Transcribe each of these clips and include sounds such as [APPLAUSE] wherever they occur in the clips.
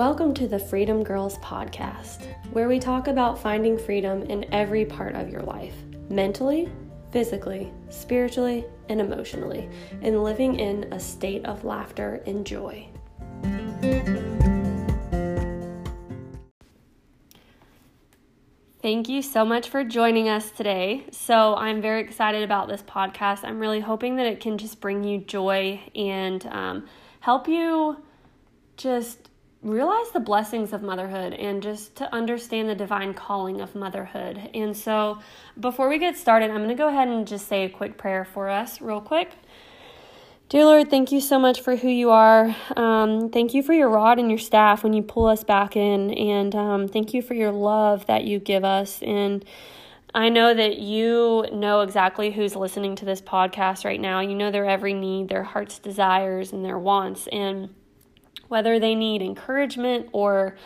Welcome to the Freedom Girls podcast, where we talk about finding freedom in every part of your life mentally, physically, spiritually, and emotionally, and living in a state of laughter and joy. Thank you so much for joining us today. So, I'm very excited about this podcast. I'm really hoping that it can just bring you joy and um, help you just realize the blessings of motherhood and just to understand the divine calling of motherhood. And so, before we get started, I'm going to go ahead and just say a quick prayer for us, real quick. Dear Lord, thank you so much for who you are. Um, thank you for your rod and your staff when you pull us back in. And um, thank you for your love that you give us. And I know that you know exactly who's listening to this podcast right now. You know their every need, their heart's desires, and their wants. And whether they need encouragement or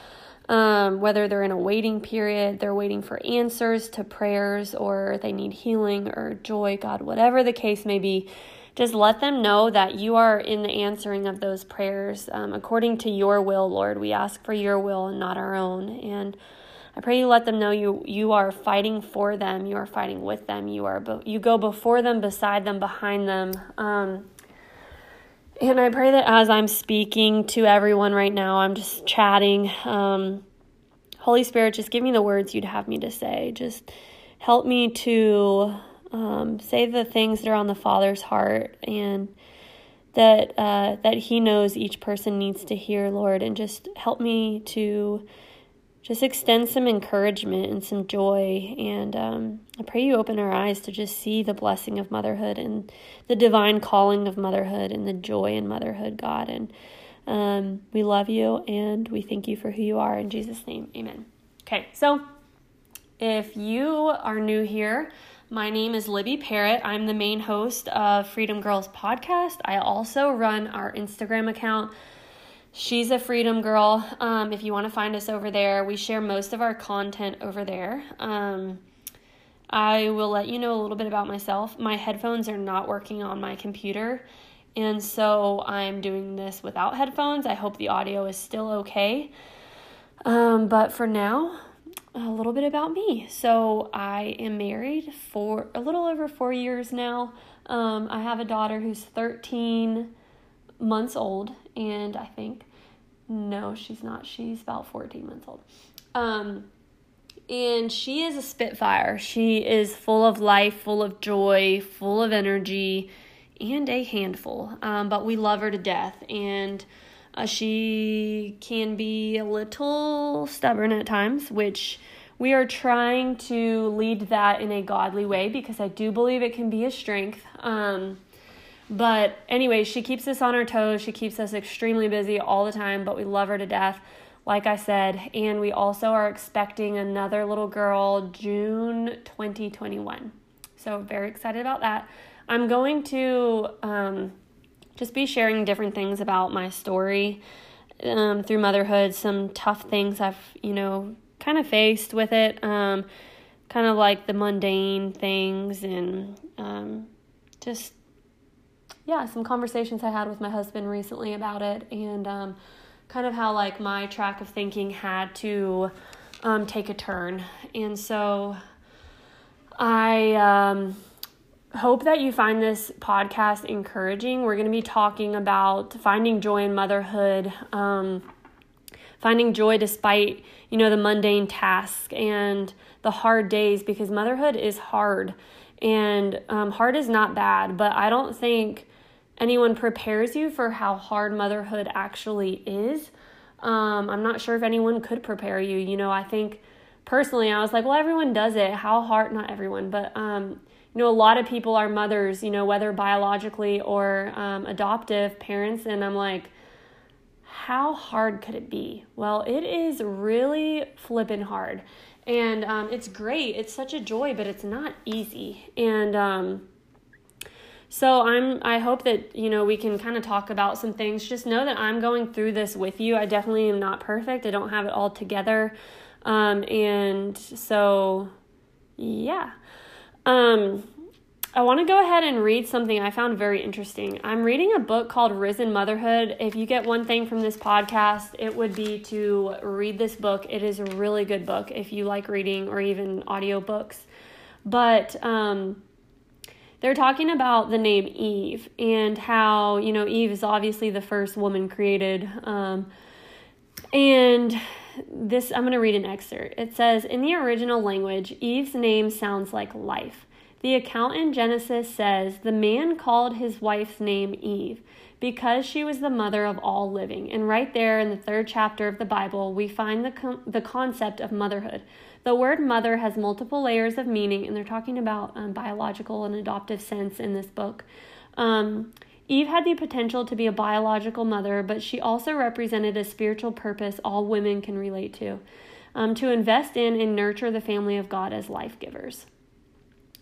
um, whether they're in a waiting period, they're waiting for answers to prayers, or they need healing or joy, God, whatever the case may be, just let them know that you are in the answering of those prayers um, according to your will, Lord. We ask for your will and not our own. And I pray you let them know you you are fighting for them, you are fighting with them, you are you go before them, beside them, behind them. Um, and I pray that as I'm speaking to everyone right now, I'm just chatting. Um, Holy Spirit, just give me the words you'd have me to say. Just help me to um, say the things that are on the Father's heart and that uh, that He knows each person needs to hear, Lord, and just help me to just extend some encouragement and some joy. And um, I pray you open our eyes to just see the blessing of motherhood and the divine calling of motherhood and the joy in motherhood, God. And um, we love you and we thank you for who you are. In Jesus' name, amen. Okay, so if you are new here, my name is Libby Parrott. I'm the main host of Freedom Girls podcast. I also run our Instagram account She's a freedom girl. Um, if you want to find us over there, we share most of our content over there. Um, I will let you know a little bit about myself. My headphones are not working on my computer, and so I'm doing this without headphones. I hope the audio is still okay. Um, but for now, a little bit about me. So I am married for a little over four years now. Um, I have a daughter who's 13 months old, and I think no, she's not. She's about 14 months old. Um, and she is a spitfire. She is full of life, full of joy, full of energy, and a handful. Um, but we love her to death, and uh, she can be a little stubborn at times, which we are trying to lead that in a godly way because I do believe it can be a strength. Um, but anyway, she keeps us on our toes. She keeps us extremely busy all the time, but we love her to death, like I said. And we also are expecting another little girl June 2021. So, very excited about that. I'm going to um, just be sharing different things about my story um, through motherhood, some tough things I've, you know, kind of faced with it, um, kind of like the mundane things and um, just yeah, some conversations I had with my husband recently about it, and um, kind of how like my track of thinking had to um, take a turn. And so I um, hope that you find this podcast encouraging. We're going to be talking about finding joy in motherhood, um, finding joy despite you know the mundane tasks and the hard days because motherhood is hard and um, hard is not bad but i don't think anyone prepares you for how hard motherhood actually is. Um, I'm not sure if anyone could prepare you. You know, I think personally, I was like, well, everyone does it. How hard? Not everyone, but um, you know, a lot of people are mothers. You know, whether biologically or um, adoptive parents, and I'm like, how hard could it be? Well, it is really flipping hard, and um, it's great. It's such a joy, but it's not easy, and um, so I'm I hope that you know we can kind of talk about some things. Just know that I'm going through this with you. I definitely am not perfect. I don't have it all together. Um, and so yeah. Um, I want to go ahead and read something I found very interesting. I'm reading a book called Risen Motherhood. If you get one thing from this podcast, it would be to read this book. It is a really good book if you like reading or even audiobooks. But um, they're talking about the name Eve and how, you know, Eve is obviously the first woman created. Um, and this, I'm going to read an excerpt. It says In the original language, Eve's name sounds like life. The account in Genesis says the man called his wife's name Eve because she was the mother of all living. And right there in the third chapter of the Bible, we find the, the concept of motherhood. The word mother has multiple layers of meaning, and they're talking about um, biological and adoptive sense in this book. Um, Eve had the potential to be a biological mother, but she also represented a spiritual purpose all women can relate to um, to invest in and nurture the family of God as life givers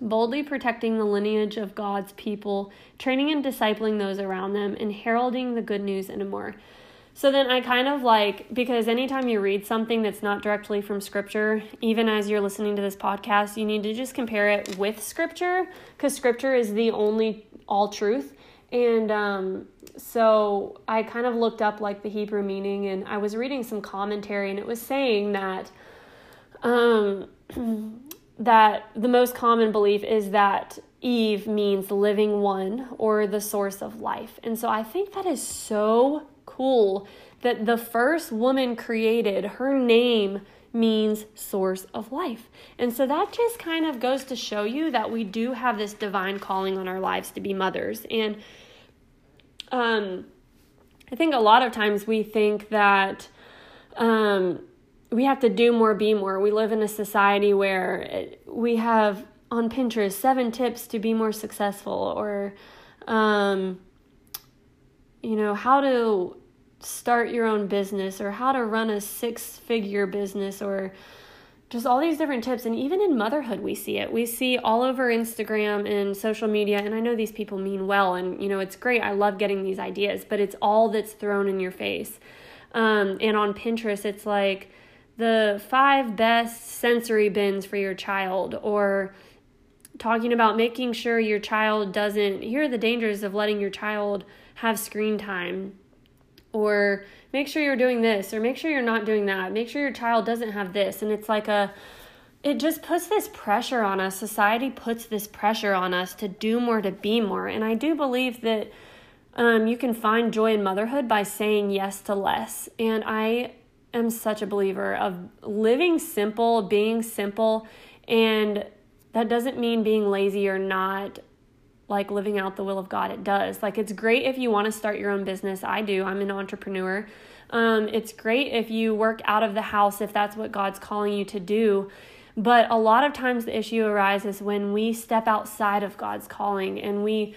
boldly protecting the lineage of God's people, training and discipling those around them, and heralding the good news and more. So then I kind of like, because anytime you read something that's not directly from scripture, even as you're listening to this podcast, you need to just compare it with scripture, because scripture is the only all truth. And um, so I kind of looked up like the Hebrew meaning, and I was reading some commentary, and it was saying that. Um, [CLEARS THROAT] that the most common belief is that Eve means living one or the source of life. And so I think that is so cool that the first woman created, her name means source of life. And so that just kind of goes to show you that we do have this divine calling on our lives to be mothers. And um, I think a lot of times we think that um, we have to do more, be more. We live in a society where we have on Pinterest seven tips to be more successful, or, um, you know, how to start your own business, or how to run a six figure business, or just all these different tips. And even in motherhood, we see it. We see all over Instagram and social media. And I know these people mean well, and, you know, it's great. I love getting these ideas, but it's all that's thrown in your face. Um, and on Pinterest, it's like, the five best sensory bins for your child or talking about making sure your child doesn't here are the dangers of letting your child have screen time or make sure you're doing this or make sure you're not doing that. Make sure your child doesn't have this. And it's like a it just puts this pressure on us. Society puts this pressure on us to do more to be more. And i do believe that um, you can find joy in motherhood by saying yes to less. And i am such a believer of living simple, being simple, and that doesn't mean being lazy or not like living out the will of God. It does. Like it's great if you want to start your own business. I do. I'm an entrepreneur. Um, it's great if you work out of the house if that's what God's calling you to do. But a lot of times the issue arises when we step outside of God's calling and we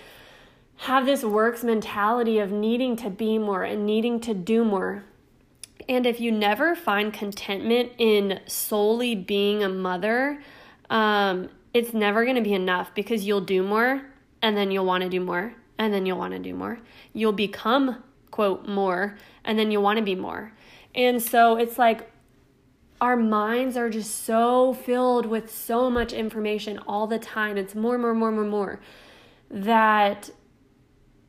have this works mentality of needing to be more and needing to do more. And if you never find contentment in solely being a mother, um, it's never going to be enough because you'll do more and then you'll want to do more and then you'll want to do more. You'll become, quote, more and then you'll want to be more. And so it's like our minds are just so filled with so much information all the time. It's more, more, more, more, more that,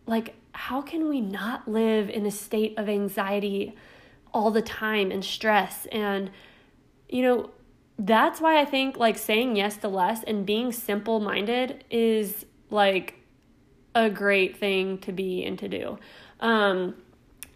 like, how can we not live in a state of anxiety? all the time and stress and you know that's why i think like saying yes to less and being simple minded is like a great thing to be and to do. Um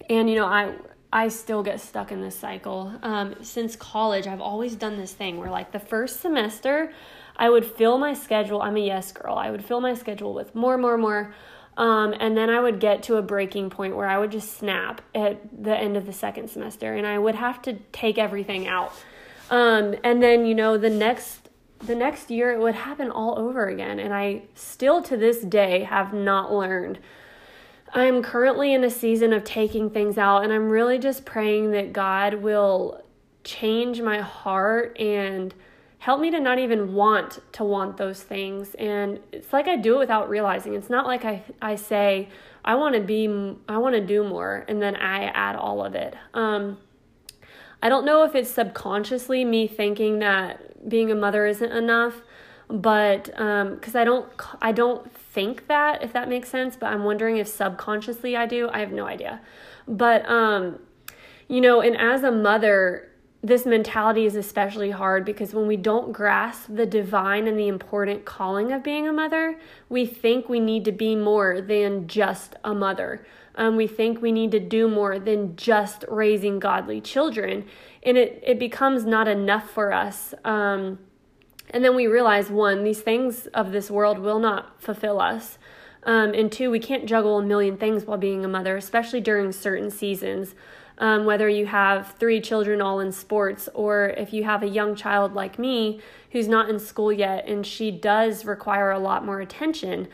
and you know i i still get stuck in this cycle. Um since college i've always done this thing where like the first semester i would fill my schedule. I'm a yes girl. I would fill my schedule with more more more. Um, and then I would get to a breaking point where I would just snap at the end of the second semester and I would have to take everything out. Um, and then, you know, the next the next year it would happen all over again and I still to this day have not learned. I'm currently in a season of taking things out and I'm really just praying that God will change my heart and help me to not even want to want those things. And it's like i do it without realizing. It's not like i, I say i want to be i want to do more and then i add all of it. Um, i don't know if it's subconsciously me thinking that being a mother isn't enough but because um, I don't I don't think that if that makes sense, but I'm wondering if subconsciously I do. I have no idea, but um, you know, and as a mother, this mentality is especially hard because when we don't grasp the divine and the important calling of being a mother, we think we need to be more than just a mother. Um, we think we need to do more than just raising godly children. And it, it becomes not enough for us. Um, and then we realize one, these things of this world will not fulfill us. Um, and two, we can't juggle a million things while being a mother, especially during certain seasons um, whether you have three children all in sports or if you have a young child like me who's not in school yet and she does require a lot more attention.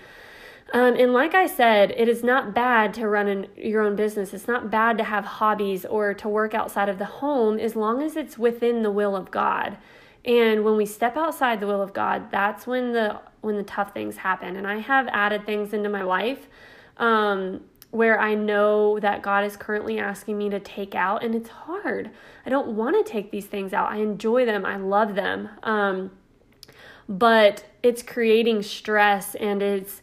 Um, and like I said, it is not bad to run an, your own business. It's not bad to have hobbies or to work outside of the home as long as it's within the will of God. And when we step outside the will of God, that's when the when the tough things happen. And I have added things into my life um, where I know that God is currently asking me to take out, and it's hard. I don't want to take these things out. I enjoy them, I love them. Um, but it's creating stress and it's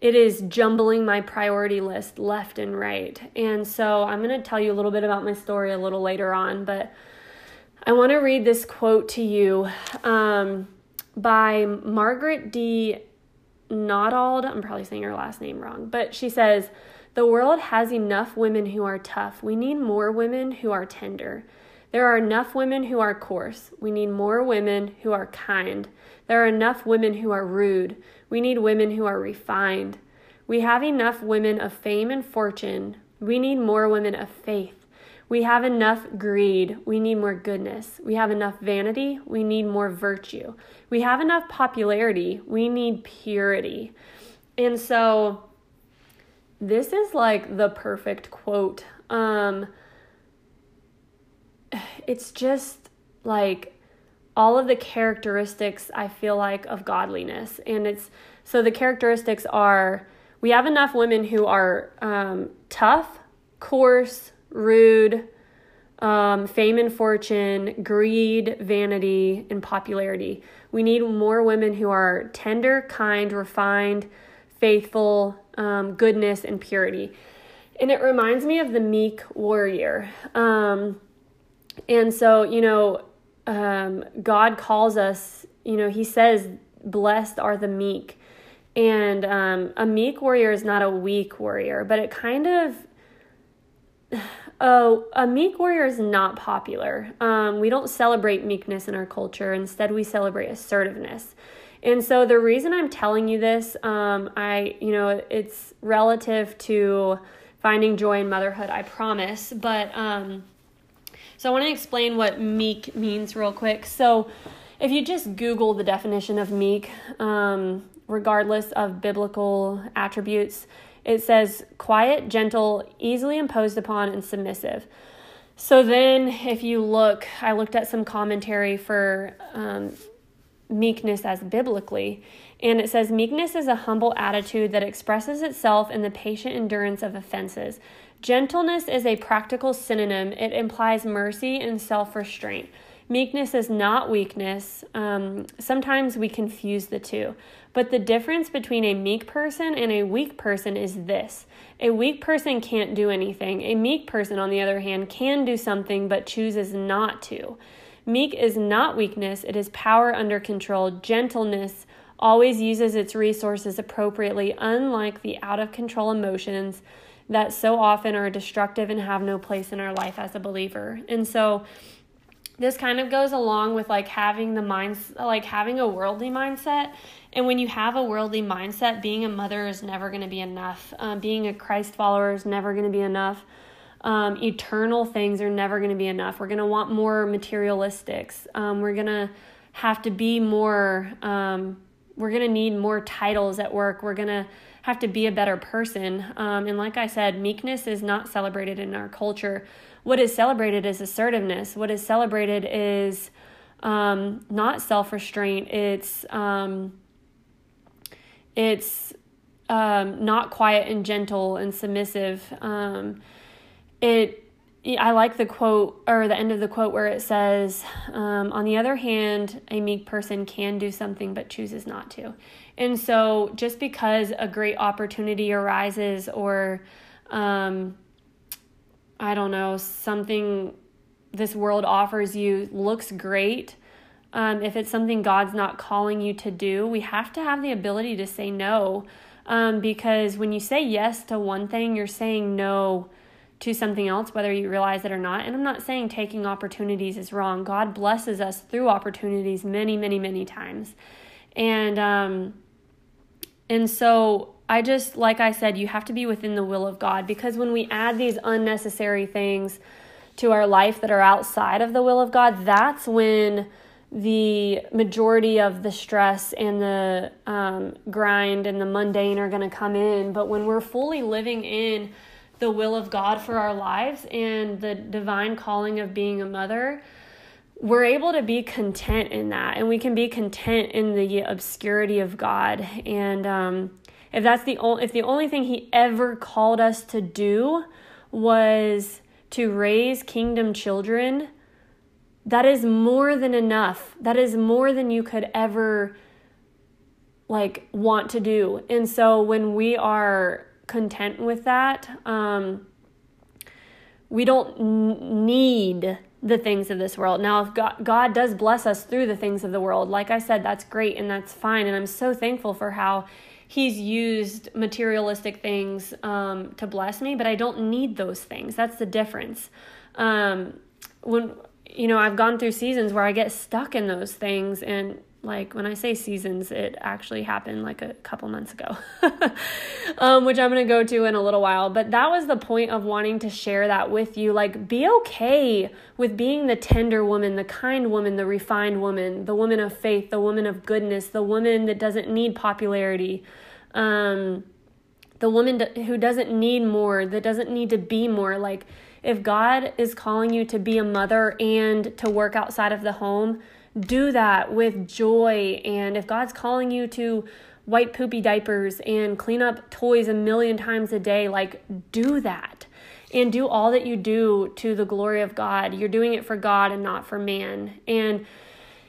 it is jumbling my priority list left and right. And so I'm going to tell you a little bit about my story a little later on, but I want to read this quote to you um, by Margaret D. Nadauld. I'm probably saying her last name wrong, but she says, the world has enough women who are tough. We need more women who are tender. There are enough women who are coarse. We need more women who are kind. There are enough women who are rude. We need women who are refined. We have enough women of fame and fortune. We need more women of faith. We have enough greed. We need more goodness. We have enough vanity. We need more virtue. We have enough popularity. We need purity. And so, this is like the perfect quote. Um, it's just like all of the characteristics I feel like of godliness. And it's so the characteristics are we have enough women who are um, tough, coarse, rude, um, fame and fortune, greed, vanity, and popularity. We need more women who are tender, kind, refined, faithful, um, goodness, and purity. And it reminds me of the meek warrior. Um, and so, you know, um, God calls us, you know, He says, Blessed are the meek. And um, a meek warrior is not a weak warrior, but it kind of, [SIGHS] oh, a meek warrior is not popular. Um, we don't celebrate meekness in our culture. Instead, we celebrate assertiveness. And so the reason I'm telling you this, um, I, you know, it's relative to finding joy in motherhood, I promise. But um, so I want to explain what meek means real quick. So if you just Google the definition of meek, um, regardless of biblical attributes, it says quiet, gentle, easily imposed upon, and submissive. So then, if you look, I looked at some commentary for um, meekness as biblically. And it says, Meekness is a humble attitude that expresses itself in the patient endurance of offenses. Gentleness is a practical synonym, it implies mercy and self restraint. Meekness is not weakness. Um, sometimes we confuse the two. But the difference between a meek person and a weak person is this a weak person can't do anything. A meek person, on the other hand, can do something but chooses not to. Meek is not weakness, it is power under control. Gentleness always uses its resources appropriately, unlike the out of control emotions that so often are destructive and have no place in our life as a believer. And so, this kind of goes along with like having the minds like having a worldly mindset and when you have a worldly mindset being a mother is never going to be enough um, being a christ follower is never going to be enough um, eternal things are never going to be enough. We're going to want more materialistics. Um, we're going to have to be more, um, we're going to need more titles at work. We're going to have to be a better person. Um, and like I said, meekness is not celebrated in our culture. What is celebrated is assertiveness. What is celebrated is um, not self restraint. It's, um, it's, not quiet and gentle and submissive. Um, it I like the quote or the end of the quote where it says, um, on the other hand, a meek person can do something but chooses not to. And so just because a great opportunity arises or, um, I don't know, something this world offers you looks great, um, if it's something God's not calling you to do, we have to have the ability to say no. Um, because when you say yes to one thing, you're saying no to something else, whether you realize it or not. And I'm not saying taking opportunities is wrong. God blesses us through opportunities many, many, many times. And um and so I just like I said, you have to be within the will of God because when we add these unnecessary things to our life that are outside of the will of God, that's when the majority of the stress and the um, grind and the mundane are going to come in. But when we're fully living in the will of God for our lives and the divine calling of being a mother, we're able to be content in that and we can be content in the obscurity of God. And um, if that's the only if the only thing he ever called us to do was to raise kingdom children, that is more than enough. That is more than you could ever like want to do. And so when we are content with that. Um, we don't n- need the things of this world. Now, if God, God does bless us through the things of the world, like I said, that's great and that's fine. And I'm so thankful for how He's used materialistic things um, to bless me, but I don't need those things. That's the difference. Um, when you know, I've gone through seasons where I get stuck in those things and like when I say seasons, it actually happened like a couple months ago, [LAUGHS] um, which I'm going to go to in a little while. But that was the point of wanting to share that with you. Like, be okay with being the tender woman, the kind woman, the refined woman, the woman of faith, the woman of goodness, the woman that doesn't need popularity, um, the woman who doesn't need more, that doesn't need to be more. Like, if God is calling you to be a mother and to work outside of the home, do that with joy. And if God's calling you to wipe poopy diapers and clean up toys a million times a day, like do that. And do all that you do to the glory of God. You're doing it for God and not for man. And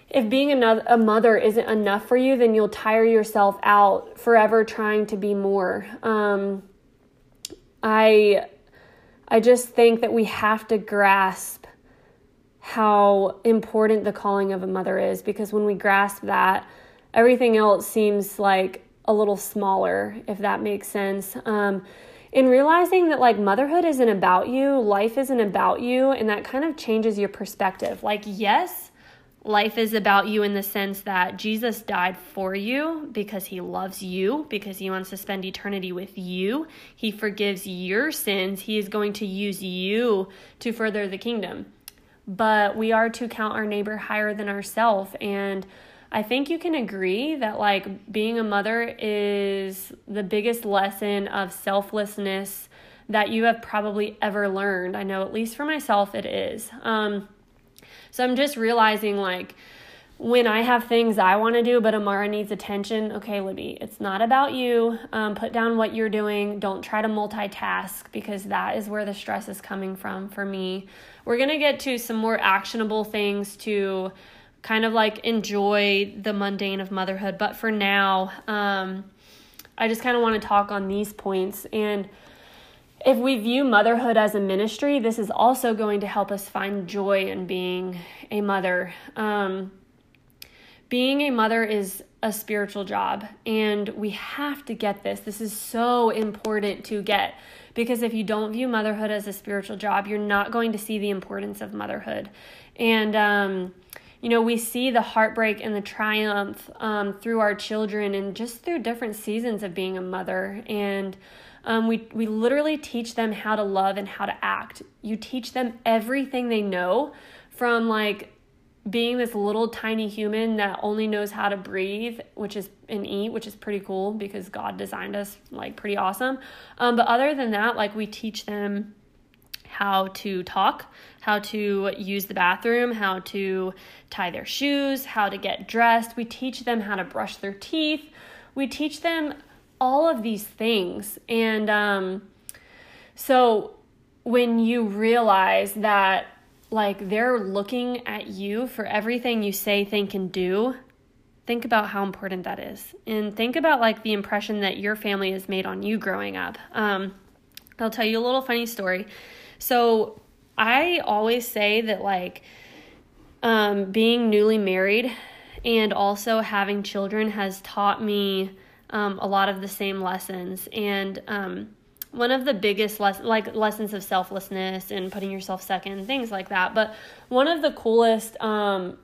if being a mother isn't enough for you, then you'll tire yourself out forever trying to be more. Um, I, I just think that we have to grasp how important the calling of a mother is because when we grasp that, everything else seems like a little smaller, if that makes sense. Um, in realizing that like motherhood isn't about you, life isn't about you, and that kind of changes your perspective. Like, yes, life is about you in the sense that Jesus died for you because he loves you, because he wants to spend eternity with you. He forgives your sins. He is going to use you to further the kingdom but we are to count our neighbor higher than ourselves and I think you can agree that like being a mother is the biggest lesson of selflessness that you have probably ever learned. I know at least for myself it is. Um, so I'm just realizing like when I have things I want to do, but Amara needs attention, okay, Libby, it's not about you. Um, put down what you're doing. Don't try to multitask because that is where the stress is coming from for me. We're going to get to some more actionable things to kind of like enjoy the mundane of motherhood. But for now, um, I just kind of want to talk on these points. And if we view motherhood as a ministry, this is also going to help us find joy in being a mother. Um, being a mother is a spiritual job, and we have to get this. This is so important to get because if you don't view motherhood as a spiritual job, you're not going to see the importance of motherhood. And, um, you know, we see the heartbreak and the triumph um, through our children and just through different seasons of being a mother. And um, we, we literally teach them how to love and how to act. You teach them everything they know from like being this little tiny human that only knows how to breathe, which is and eat, which is pretty cool because God designed us like pretty awesome. Um, but other than that, like we teach them how to talk, how to use the bathroom, how to tie their shoes, how to get dressed. We teach them how to brush their teeth. We teach them all of these things. And um, so when you realize that like they're looking at you for everything you say, think, and do, think about how important that is. And think about like the impression that your family has made on you growing up. Um, I'll tell you a little funny story. So I always say that like um, being newly married and also having children has taught me um, a lot of the same lessons. And um, one of the biggest les- like lessons of selflessness and putting yourself second, things like that. But one of the coolest, um,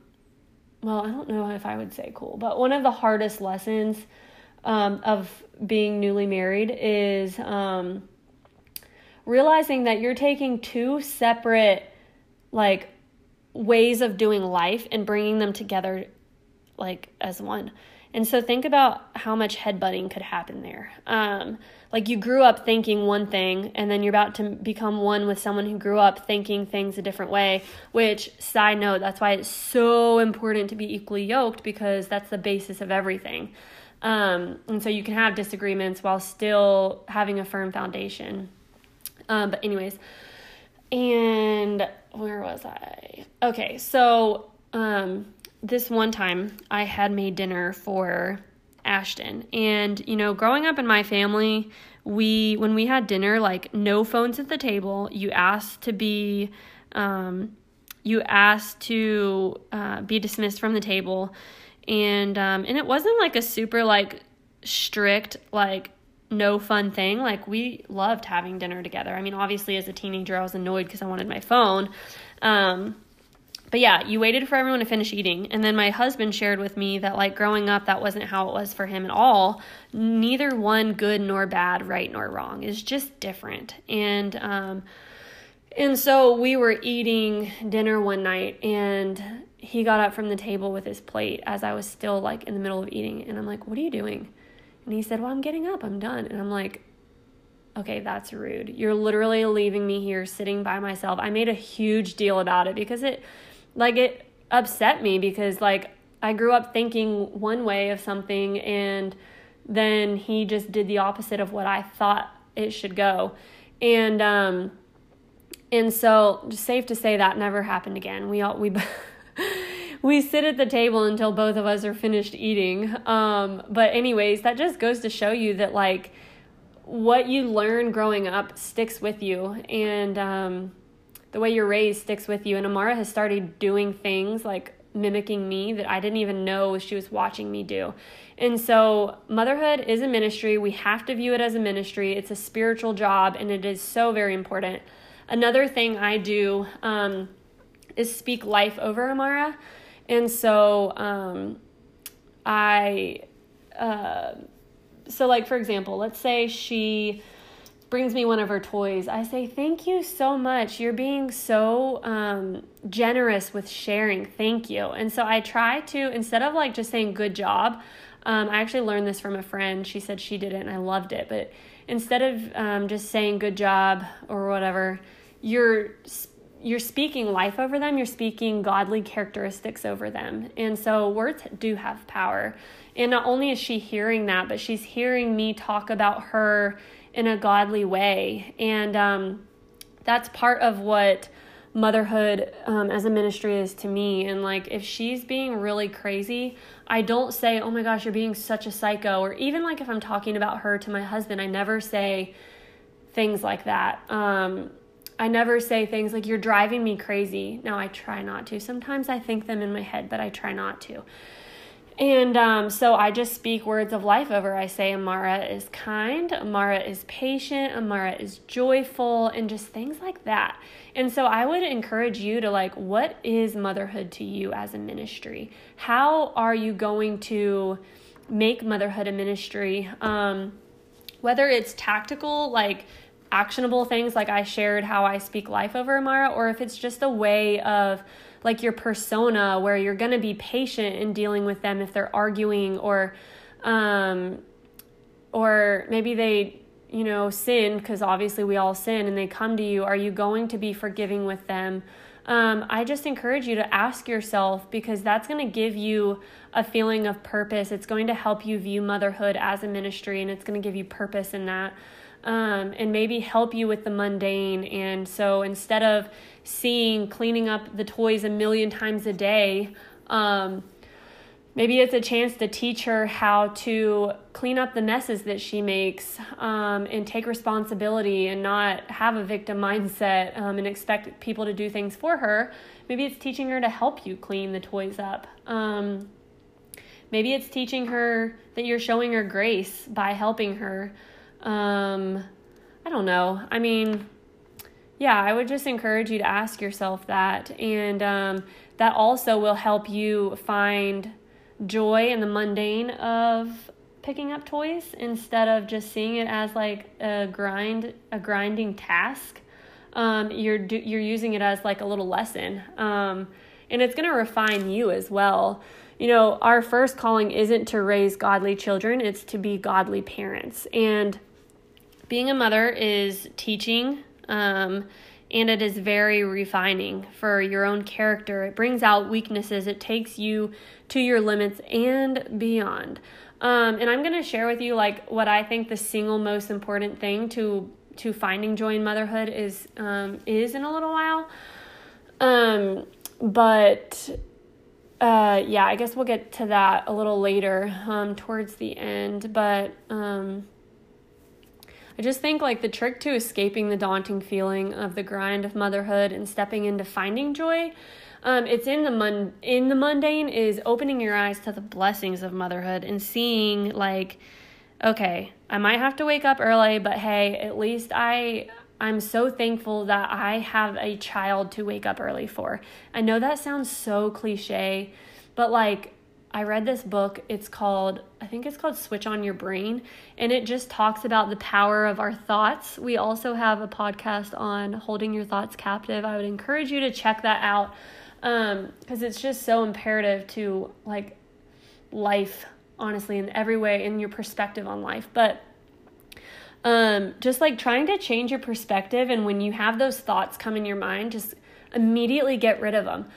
well, I don't know if I would say cool, but one of the hardest lessons um, of being newly married is um, realizing that you're taking two separate like ways of doing life and bringing them together like as one. And so think about how much headbutting could happen there. Um, like you grew up thinking one thing, and then you're about to become one with someone who grew up thinking things a different way. Which, side note, that's why it's so important to be equally yoked because that's the basis of everything. Um, and so you can have disagreements while still having a firm foundation. Um, but, anyways, and where was I? Okay, so um, this one time I had made dinner for Ashton. And, you know, growing up in my family, we, when we had dinner, like no phones at the table, you asked to be, um, you asked to uh, be dismissed from the table. And, um, and it wasn't like a super like strict, like, no fun thing. Like, we loved having dinner together. I mean, obviously, as a teenager, I was annoyed because I wanted my phone. Um, but yeah, you waited for everyone to finish eating. And then my husband shared with me that, like, growing up, that wasn't how it was for him at all. Neither one good nor bad, right nor wrong, is just different. And, um, and so we were eating dinner one night, and he got up from the table with his plate as I was still, like, in the middle of eating. And I'm like, What are you doing? And he said, Well, I'm getting up. I'm done. And I'm like, Okay, that's rude. You're literally leaving me here sitting by myself. I made a huge deal about it because it, like it upset me because like I grew up thinking one way of something and then he just did the opposite of what I thought it should go. And um and so just safe to say that never happened again. We all we [LAUGHS] we sit at the table until both of us are finished eating. Um but anyways, that just goes to show you that like what you learn growing up sticks with you and um the way you're raised sticks with you. And Amara has started doing things like mimicking me that I didn't even know she was watching me do. And so, motherhood is a ministry. We have to view it as a ministry. It's a spiritual job, and it is so very important. Another thing I do um, is speak life over Amara. And so, um, I, uh, so like, for example, let's say she, brings me one of her toys, I say, Thank you so much. You're being so um, generous with sharing. Thank you. And so I try to, instead of like just saying good job, um, I actually learned this from a friend. She said she did it and I loved it. But instead of um, just saying good job or whatever, you're you're speaking life over them, you're speaking godly characteristics over them. And so words do have power. And not only is she hearing that, but she's hearing me talk about her in a godly way. And um, that's part of what motherhood um, as a ministry is to me. And like, if she's being really crazy, I don't say, oh my gosh, you're being such a psycho. Or even like if I'm talking about her to my husband, I never say things like that. Um, I never say things like, you're driving me crazy. Now, I try not to. Sometimes I think them in my head, but I try not to. And um, so I just speak words of life over. I say Amara is kind, Amara is patient, Amara is joyful, and just things like that. And so I would encourage you to like, what is motherhood to you as a ministry? How are you going to make motherhood a ministry? Um, whether it's tactical, like actionable things, like I shared how I speak life over Amara, or if it's just a way of like your persona where you're going to be patient in dealing with them if they're arguing or um or maybe they you know sin because obviously we all sin and they come to you are you going to be forgiving with them? Um, i just encourage you to ask yourself because that's going to give you a feeling of purpose. It's going to help you view motherhood as a ministry and it's going to give you purpose in that um, and maybe help you with the mundane. And so instead of seeing cleaning up the toys a million times a day, um, maybe it's a chance to teach her how to clean up the messes that she makes um, and take responsibility and not have a victim [LAUGHS] mindset um, and expect people to do things for her. Maybe it's teaching her to help you clean the toys up. Um, maybe it's teaching her that you're showing her grace by helping her. Um, I don't know. I mean, yeah, I would just encourage you to ask yourself that. And um, that also will help you find joy in the mundane of picking up toys instead of just seeing it as like a grind, a grinding task. Um, you're you're using it as like a little lesson, um, and it's going to refine you as well you know, our first calling isn't to raise godly children, it's to be godly parents. And being a mother is teaching, um, and it is very refining for your own character. It brings out weaknesses, it takes you to your limits and beyond. Um, and I'm going to share with you like what I think the single most important thing to to finding joy in motherhood is um, is in a little while. Um, but uh, yeah, I guess we'll get to that a little later, um, towards the end. But um, I just think like the trick to escaping the daunting feeling of the grind of motherhood and stepping into finding joy, um, it's in the mun- in the mundane is opening your eyes to the blessings of motherhood and seeing like, okay, I might have to wake up early, but hey, at least I I'm so thankful that I have a child to wake up early for. I know that sounds so cliche, but like I read this book. It's called, I think it's called Switch on Your Brain, and it just talks about the power of our thoughts. We also have a podcast on holding your thoughts captive. I would encourage you to check that out because um, it's just so imperative to like life, honestly, in every way, in your perspective on life. But um, just like trying to change your perspective. And when you have those thoughts come in your mind, just immediately get rid of them.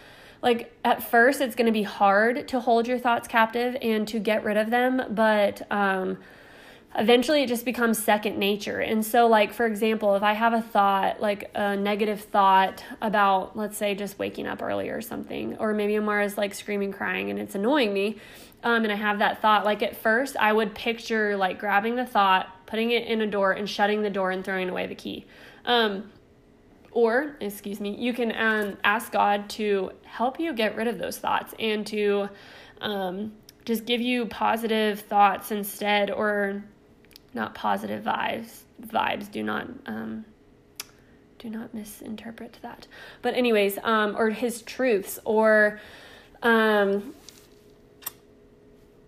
Like at first, it's going to be hard to hold your thoughts captive and to get rid of them, but um, eventually it just becomes second nature. And so, like, for example, if I have a thought, like a negative thought about, let's say, just waking up early or something, or maybe Amara's like screaming, crying, and it's annoying me, um, and I have that thought, like at first, I would picture like grabbing the thought, putting it in a door, and shutting the door and throwing away the key. Um, or, excuse me, you can um, ask God to help you get rid of those thoughts and to um, just give you positive thoughts instead, or not positive vibes. Vibes do not um, do not misinterpret that. But anyways, um, or His truths, or um,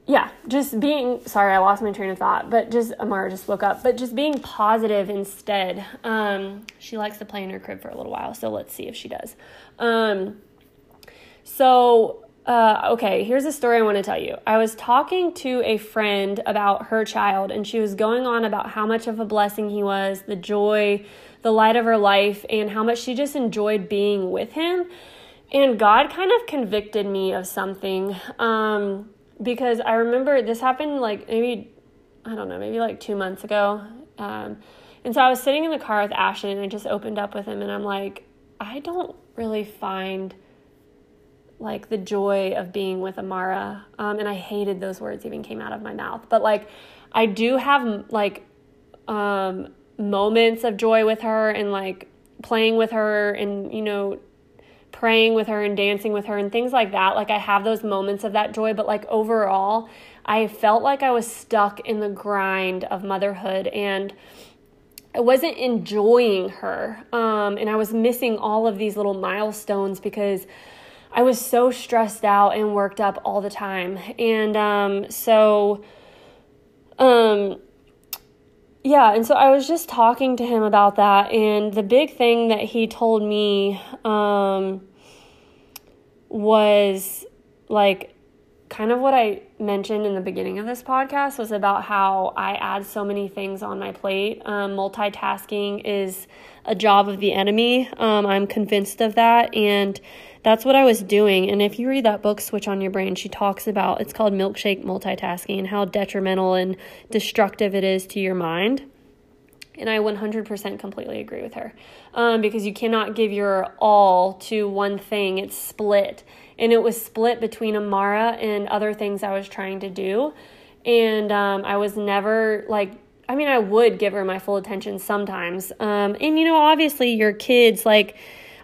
yeah, just being sorry, I lost my train of thought, but just Amara just woke up, but just being positive instead. Um, she likes to play in her crib for a little while, so let's see if she does. Um, so uh, okay, here's a story I want to tell you. I was talking to a friend about her child, and she was going on about how much of a blessing he was, the joy, the light of her life, and how much she just enjoyed being with him. And God kind of convicted me of something. Um, because I remember this happened like maybe, I don't know, maybe like two months ago. Um, and so I was sitting in the car with Ashton and I just opened up with him and I'm like, I don't really find like the joy of being with Amara. Um, and I hated those words even came out of my mouth. But like, I do have like um, moments of joy with her and like playing with her and, you know, praying with her and dancing with her and things like that. Like I have those moments of that joy, but like overall, I felt like I was stuck in the grind of motherhood and I wasn't enjoying her. Um, and I was missing all of these little milestones because I was so stressed out and worked up all the time. And um, so, um, yeah, and so I was just talking to him about that, and the big thing that he told me um, was like kind of what I mentioned in the beginning of this podcast was about how I add so many things on my plate. Um, multitasking is a job of the enemy. Um, I'm convinced of that, and that's what I was doing. And if you read that book, Switch on Your Brain, she talks about it's called milkshake multitasking and how detrimental and destructive it is to your mind. And I 100% completely agree with her um, because you cannot give your all to one thing. It's split. And it was split between Amara and other things I was trying to do. And um, I was never like, I mean, I would give her my full attention sometimes. Um, and, you know, obviously, your kids, like,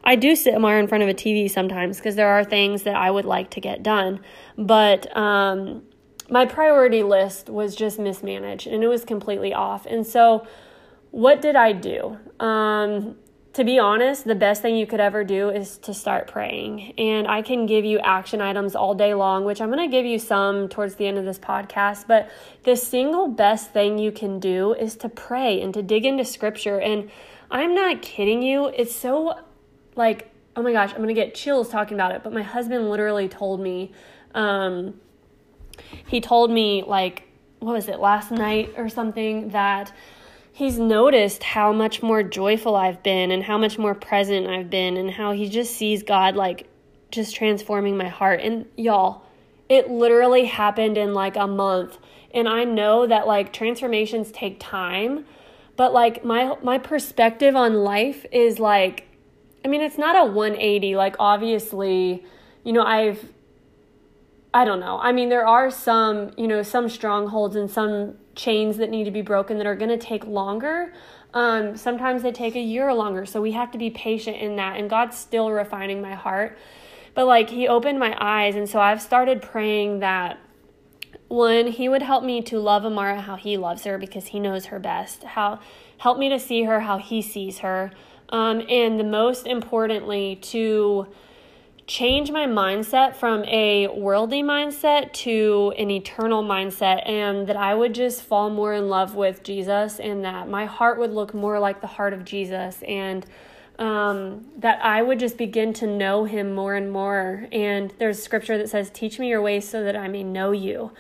I do sit Amara in front of a TV sometimes because there are things that I would like to get done. But, um, my priority list was just mismanaged and it was completely off. And so, what did I do? Um, to be honest, the best thing you could ever do is to start praying. And I can give you action items all day long, which I'm going to give you some towards the end of this podcast. But the single best thing you can do is to pray and to dig into scripture. And I'm not kidding you. It's so like, oh my gosh, I'm to get chills talking about it. But my husband literally told me, um, he told me, like, what was it, last night or something, that he's noticed how much more joyful I've been and how much more present I've been and how he just sees God like just transforming my heart. And y'all, it literally happened in like a month. And I know that like transformations take time, but like my my perspective on life is like I mean, it's not a 180 like obviously, you know, I've I don't know. I mean, there are some, you know, some strongholds and some chains that need to be broken that are going to take longer. Um, sometimes they take a year longer. So we have to be patient in that. And God's still refining my heart. But like, He opened my eyes. And so I've started praying that one, He would help me to love Amara how He loves her because He knows her best. How help me to see her how He sees her. Um, and the most importantly, to change my mindset from a worldly mindset to an eternal mindset and that I would just fall more in love with Jesus and that my heart would look more like the heart of Jesus and um, that I would just begin to know him more and more. And there's scripture that says, Teach me your ways so that I may know you.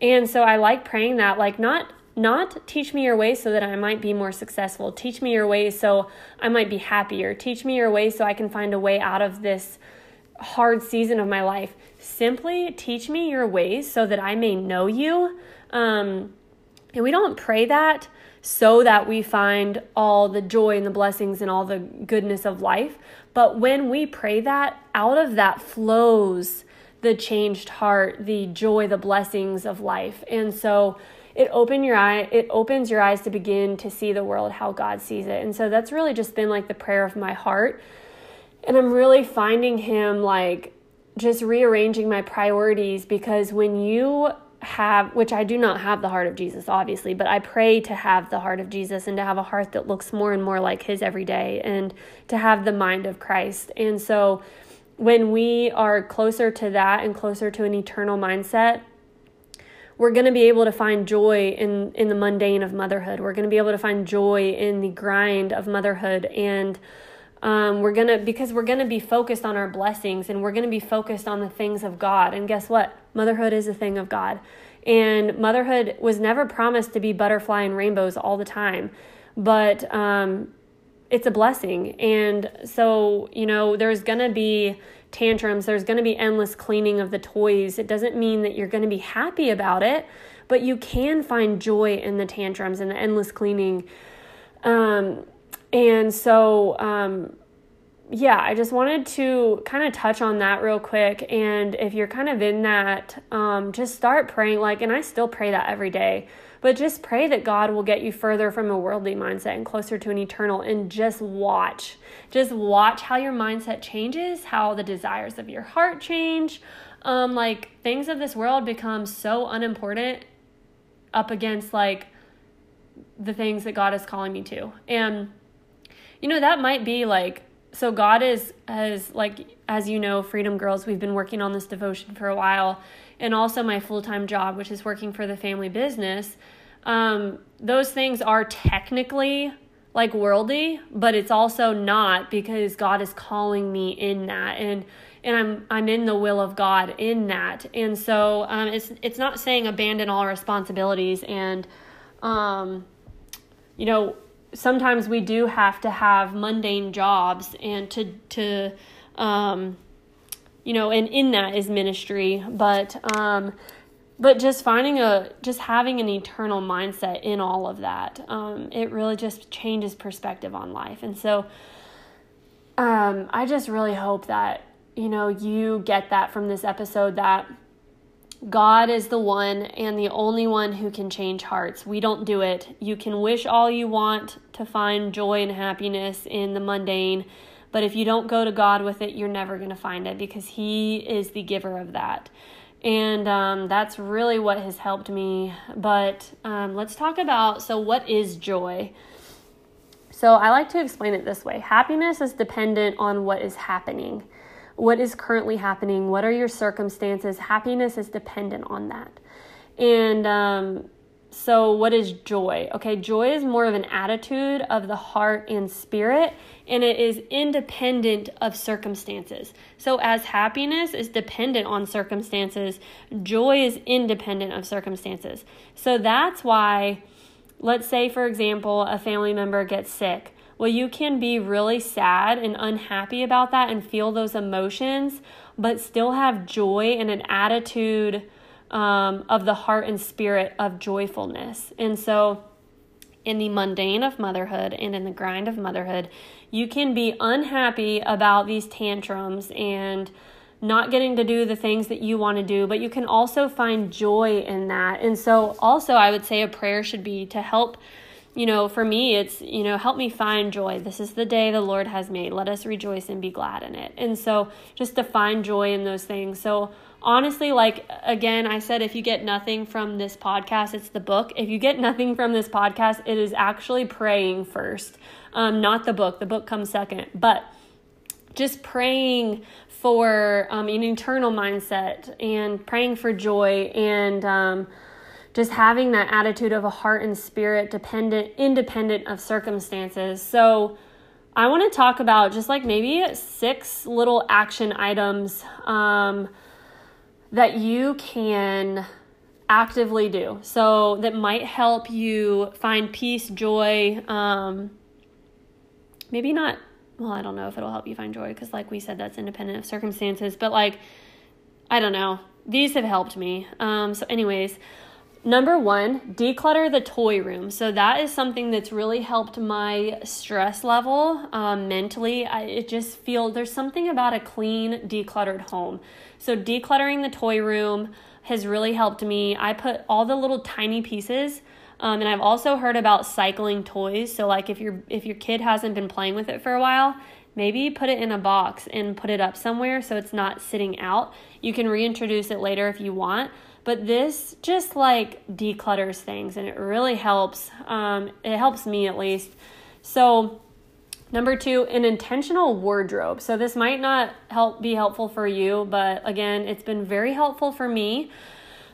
And so I like praying that, like, not not teach me your ways so that I might be more successful. Teach me your ways so I might be happier. Teach me your ways so I can find a way out of this hard season of my life. Simply teach me your ways so that I may know you. Um, and we don't pray that so that we find all the joy and the blessings and all the goodness of life. But when we pray that, out of that flows the changed heart, the joy, the blessings of life. And so it open your eye it opens your eyes to begin to see the world how God sees it. And so that's really just been like the prayer of my heart and I'm really finding him like just rearranging my priorities because when you have, which I do not have the heart of Jesus, obviously, but I pray to have the heart of Jesus and to have a heart that looks more and more like his every day and to have the mind of Christ. And so when we are closer to that and closer to an eternal mindset, we're going to be able to find joy in in the mundane of motherhood. We're going to be able to find joy in the grind of motherhood and um, we're gonna because we're gonna be focused on our blessings and we're gonna be focused on the things of God. And guess what? Motherhood is a thing of God. And motherhood was never promised to be butterfly and rainbows all the time, but um, it's a blessing. And so, you know, there's gonna be tantrums, there's gonna be endless cleaning of the toys. It doesn't mean that you're gonna be happy about it, but you can find joy in the tantrums and the endless cleaning. Um, and so, um, yeah, I just wanted to kind of touch on that real quick. And if you're kind of in that, um, just start praying. Like, and I still pray that every day, but just pray that God will get you further from a worldly mindset and closer to an eternal. And just watch, just watch how your mindset changes, how the desires of your heart change. Um, like, things of this world become so unimportant up against like the things that God is calling me to. And you know, that might be like, so God is, as like, as you know, Freedom Girls, we've been working on this devotion for a while, and also my full time job, which is working for the family business. Um, those things are technically like worldly, but it's also not because God is calling me in that, and and I'm I'm in the will of God in that, and so um, it's it's not saying abandon all responsibilities and, um, you know, sometimes we do have to have mundane jobs and to to um, you know and in that is ministry. But um, but just finding a just having an eternal mindset in all of that um, it really just changes perspective on life. And so um, i just really hope that you know you get that from this episode that God is the one and the only one who can change hearts. We don't do it. You can wish all you want to find joy and happiness in the mundane, but if you don't go to God with it, you're never going to find it because He is the giver of that. And um, that's really what has helped me. But um, let's talk about so, what is joy? So, I like to explain it this way happiness is dependent on what is happening what is currently happening, what are your circumstances. Happiness is dependent on that. And um, so, what is joy? Okay, joy is more of an attitude of the heart and spirit, and it is independent of circumstances. So, as happiness is dependent on circumstances, joy is independent of circumstances. So, that's why, let's say, for example, a family member gets sick well, you can be really sad and unhappy about that and feel those emotions, but still have joy and an attitude um, of the heart and spirit of joyfulness. And so, in the mundane of motherhood and in the grind of motherhood, you can be unhappy about these tantrums and not getting to do the things that you want to do, but you can also find joy in that. And so, also, I would say a prayer should be to help you know, for me, it's, you know, help me find joy. This is the day the Lord has made. Let us rejoice and be glad in it. And so just to find joy in those things. So honestly, like, again, I said if you get nothing from this podcast, it's the book. If you get nothing from this podcast, it is actually praying first, um, not the book. The book comes second. But just praying for um, an internal mindset and praying for joy and, um, just having that attitude of a heart and spirit dependent independent of circumstances. So i want to talk about just like maybe six little action items um, that you can actively do. So that might help you find peace joy um, maybe not well i don't know if it'll help you find joy because like we said that's independent of circumstances but like i don't know. These have helped me. Um, so anyways Number one, declutter the toy room. So that is something that's really helped my stress level um, mentally. I it just feel there's something about a clean, decluttered home. So decluttering the toy room has really helped me. I put all the little tiny pieces. Um, and I've also heard about cycling toys. So like if your if your kid hasn't been playing with it for a while, maybe put it in a box and put it up somewhere so it's not sitting out. You can reintroduce it later if you want but this just like declutters things and it really helps. Um, it helps me at least. So, number two, an intentional wardrobe. So, this might not help be helpful for you, but again, it's been very helpful for me.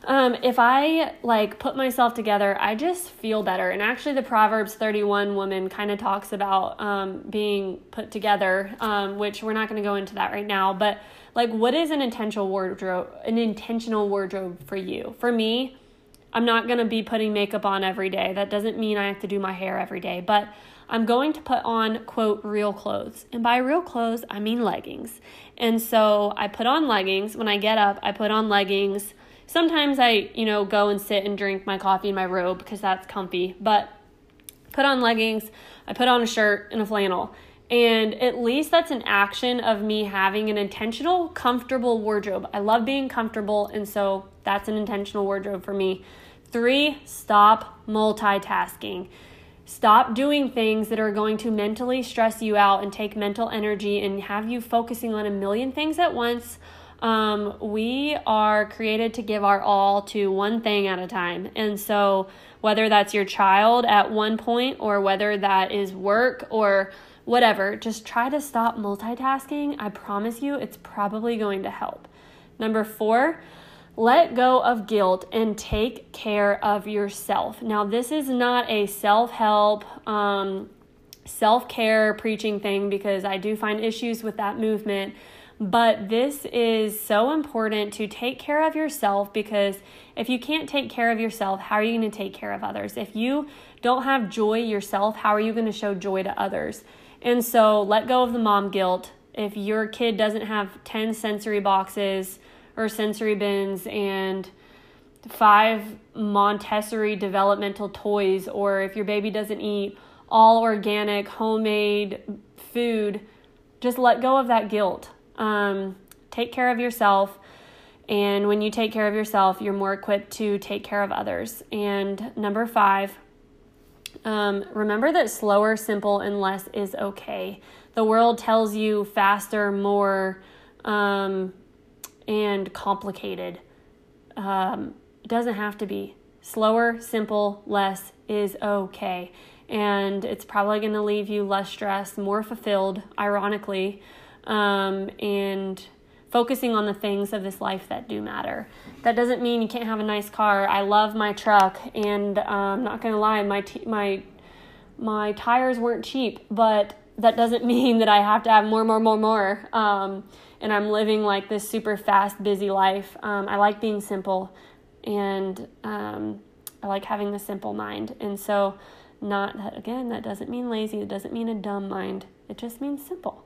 Um, if I like put myself together, I just feel better. And actually, the Proverbs 31 woman kind of talks about um, being put together, um, which we're not going to go into that right now. But like, what is an intentional wardrobe? An intentional wardrobe for you? For me, I'm not going to be putting makeup on every day. That doesn't mean I have to do my hair every day, but I'm going to put on, quote, real clothes. And by real clothes, I mean leggings. And so I put on leggings. When I get up, I put on leggings. Sometimes I, you know, go and sit and drink my coffee in my robe because that's comfy, but put on leggings. I put on a shirt and a flannel. And at least that's an action of me having an intentional, comfortable wardrobe. I love being comfortable, and so that's an intentional wardrobe for me. Three, stop multitasking. Stop doing things that are going to mentally stress you out and take mental energy and have you focusing on a million things at once. Um, we are created to give our all to one thing at a time. And so, whether that's your child at one point, or whether that is work, or whatever, just try to stop multitasking. I promise you, it's probably going to help. Number four, let go of guilt and take care of yourself. Now, this is not a self help, um, self care preaching thing because I do find issues with that movement. But this is so important to take care of yourself because if you can't take care of yourself, how are you going to take care of others? If you don't have joy yourself, how are you going to show joy to others? And so let go of the mom guilt. If your kid doesn't have 10 sensory boxes or sensory bins and five Montessori developmental toys, or if your baby doesn't eat all organic, homemade food, just let go of that guilt. Um, take care of yourself. And when you take care of yourself, you're more equipped to take care of others. And number five, um, remember that slower, simple, and less is okay. The world tells you faster, more, um, and complicated. Um, it doesn't have to be. Slower, simple, less is okay. And it's probably going to leave you less stressed, more fulfilled, ironically, um, and focusing on the things of this life that do matter. That doesn't mean you can't have a nice car. I love my truck, and uh, I'm not to lie, my, t- my, my tires weren't cheap, but that doesn't [LAUGHS] mean that I have to have more, more, more, more. Um, and I'm living like this super fast, busy life. Um, I like being simple, and um, I like having the simple mind. And so, not that again, that doesn't mean lazy. It doesn't mean a dumb mind. It just means simple.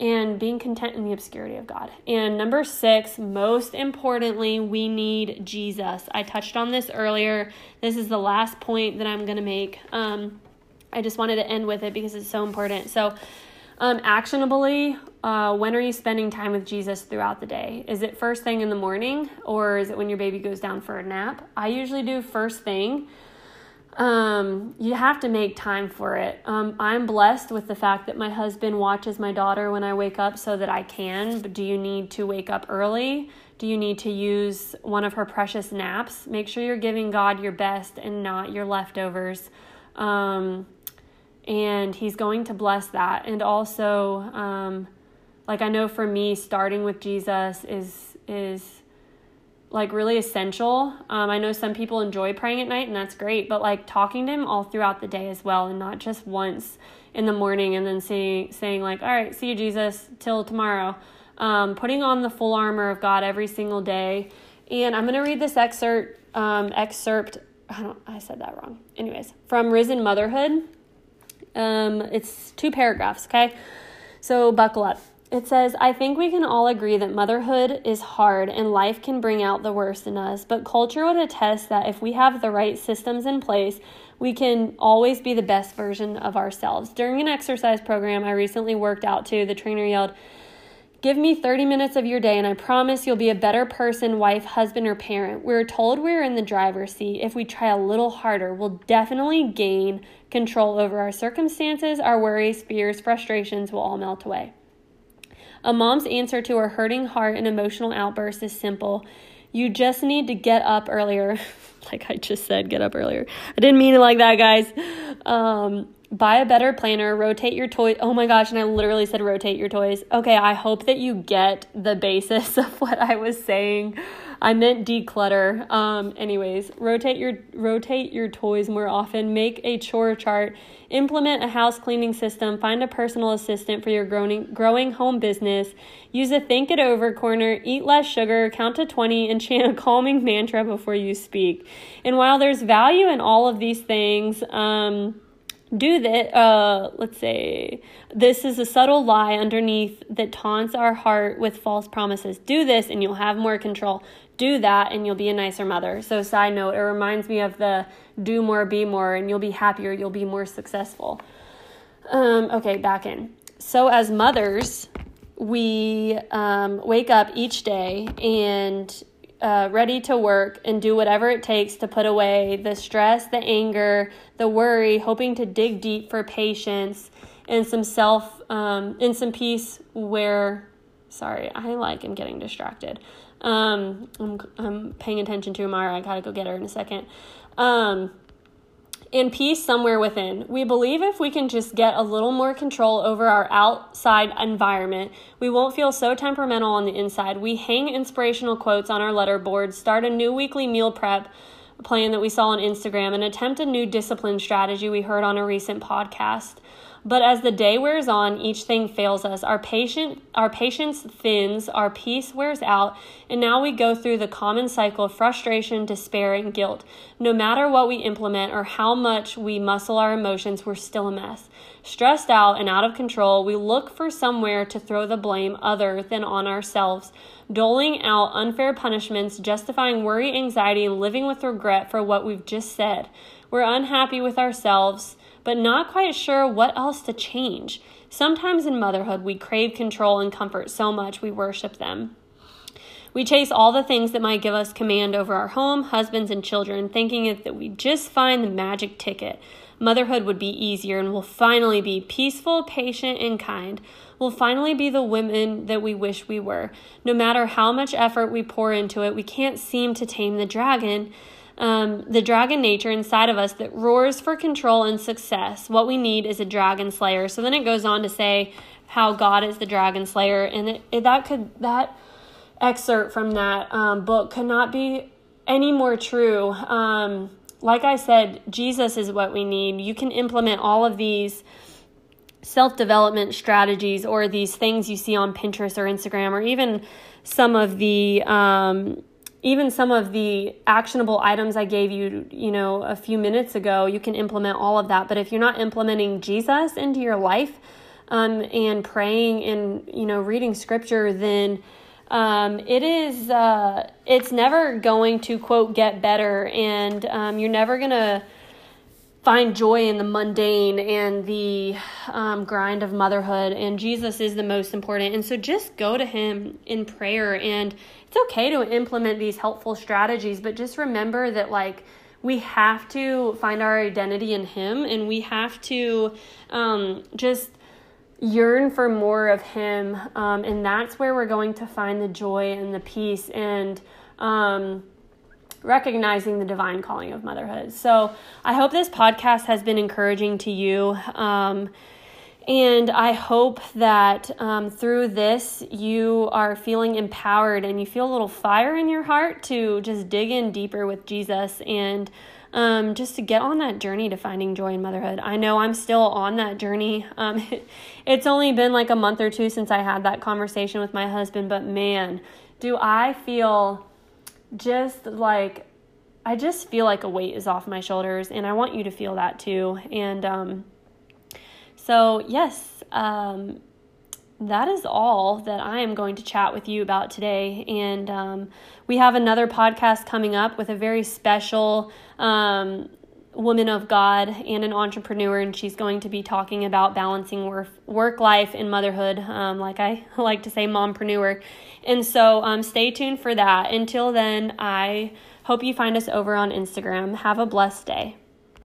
And being content in the obscurity of God. And number six, most importantly, we need Jesus. I touched on this earlier. This is the last point that I'm going to make. Um, I just wanted to end with it because it's so important. So, um, actionably, uh, when are you spending time with Jesus throughout the day? Is it first thing in the morning or is it when your baby goes down for a nap? I usually do first thing. Um, you have to make time for it. Um, I'm blessed with the fact that my husband watches my daughter when I wake up so that I can. But do you need to wake up early? Do you need to use one of her precious naps? Make sure you're giving God your best and not your leftovers. Um, and he's going to bless that and also um, like i know for me starting with jesus is is like really essential. Um, i know some people enjoy praying at night and that's great but like talking to him all throughout the day as well and not just once in the morning and then saying saying like all right see you jesus till tomorrow. Um, putting on the full armor of god every single day. And i'm going to read this excerpt um, excerpt I, don't, I said that wrong. Anyways from risen motherhood. Um, it's two paragraphs, okay? So buckle up. It says, I think we can all agree that motherhood is hard and life can bring out the worst in us, but culture would attest that if we have the right systems in place, we can always be the best version of ourselves. During an exercise program I recently worked out to, the trainer yelled, Give me 30 minutes of your day, and I promise you'll be a better person, wife, husband, or parent. We're told we're in the driver's seat. If we try a little harder, we'll definitely gain control over our circumstances, our worries, fears, frustrations will all melt away. A mom's answer to her hurting heart and emotional outburst is simple. You just need to get up earlier. [LAUGHS] like I just said, get up earlier. I didn't mean it like that, guys. Um, buy a better planner, rotate your toys. Oh my gosh, and I literally said rotate your toys. Okay, I hope that you get the basis [LAUGHS] of what I was saying. I meant declutter. Um, anyways, rotate your rotate your toys more often. Make a chore chart. Implement a house cleaning system. Find a personal assistant for your growing growing home business. Use a think it over corner. Eat less sugar. Count to twenty and chant a calming mantra before you speak. And while there's value in all of these things, um, do that uh let's say this is a subtle lie underneath that taunts our heart with false promises do this and you'll have more control do that and you'll be a nicer mother. So side note it reminds me of the do more be more and you'll be happier you'll be more successful. Um okay back in. So as mothers we um, wake up each day and uh, ready to work and do whatever it takes to put away the stress, the anger, the worry, hoping to dig deep for patience and some self um, and some peace where, sorry, I like am getting distracted. Um, I'm, I'm paying attention to Amara. I gotta go get her in a second. Um, peace somewhere within. We believe if we can just get a little more control over our outside environment, we won't feel so temperamental on the inside. We hang inspirational quotes on our letterboard, start a new weekly meal prep plan that we saw on Instagram, and attempt a new discipline strategy we heard on a recent podcast. But as the day wears on, each thing fails us. Our patient our patience thins, our peace wears out, and now we go through the common cycle of frustration, despair, and guilt. No matter what we implement or how much we muscle our emotions, we're still a mess. stressed out and out of control, we look for somewhere to throw the blame other than on ourselves, doling out unfair punishments, justifying worry, anxiety, and living with regret for what we've just said. We're unhappy with ourselves, but not quite sure what else to change. Sometimes in motherhood, we crave control and comfort so much we worship them. We chase all the things that might give us command over our home, husbands, and children, thinking that we just find the magic ticket. Motherhood would be easier and we'll finally be peaceful, patient, and kind. We'll finally be the women that we wish we were. No matter how much effort we pour into it, we can't seem to tame the dragon. Um, the dragon nature inside of us that roars for control and success. What we need is a dragon slayer. So then it goes on to say how God is the dragon slayer, and it, it, that could that excerpt from that um, book could not be any more true. Um, like I said, Jesus is what we need. You can implement all of these self development strategies or these things you see on Pinterest or Instagram, or even some of the um, even some of the actionable items I gave you, you know, a few minutes ago. You can implement all of that, but if you're not implementing Jesus into your life um, and praying and you know reading Scripture, then um, it is uh, it's never going to quote get better and um, you're never gonna find joy in the mundane and the um, grind of motherhood and jesus is the most important and so just go to him in prayer and it's okay to implement these helpful strategies but just remember that like we have to find our identity in him and we have to um, just yearn for more of Him. Um, and that's where we're going to find the joy and the peace and um, recognizing the divine calling of motherhood. So I hope this podcast has been encouraging to you. Um, and I hope that um, through this, you are feeling empowered and you feel a little fire in your heart to just dig in deeper with Jesus and um, just to get on that journey to finding joy in motherhood. I know I'm still on that journey. Um, [LAUGHS] it's only been like a month or two since I had that conversation with my husband, but man, do I feel just like I just feel like a weight is off my shoulders, and I want you to feel that too. And um, so, yes, um, that is all that I am going to chat with you about today. And um, we have another podcast coming up with a very special um, woman of God and an entrepreneur, and she's going to be talking about balancing work, work life and motherhood, um, like I [LAUGHS] like to say, mompreneur. And so um, stay tuned for that. Until then, I hope you find us over on Instagram. Have a blessed day.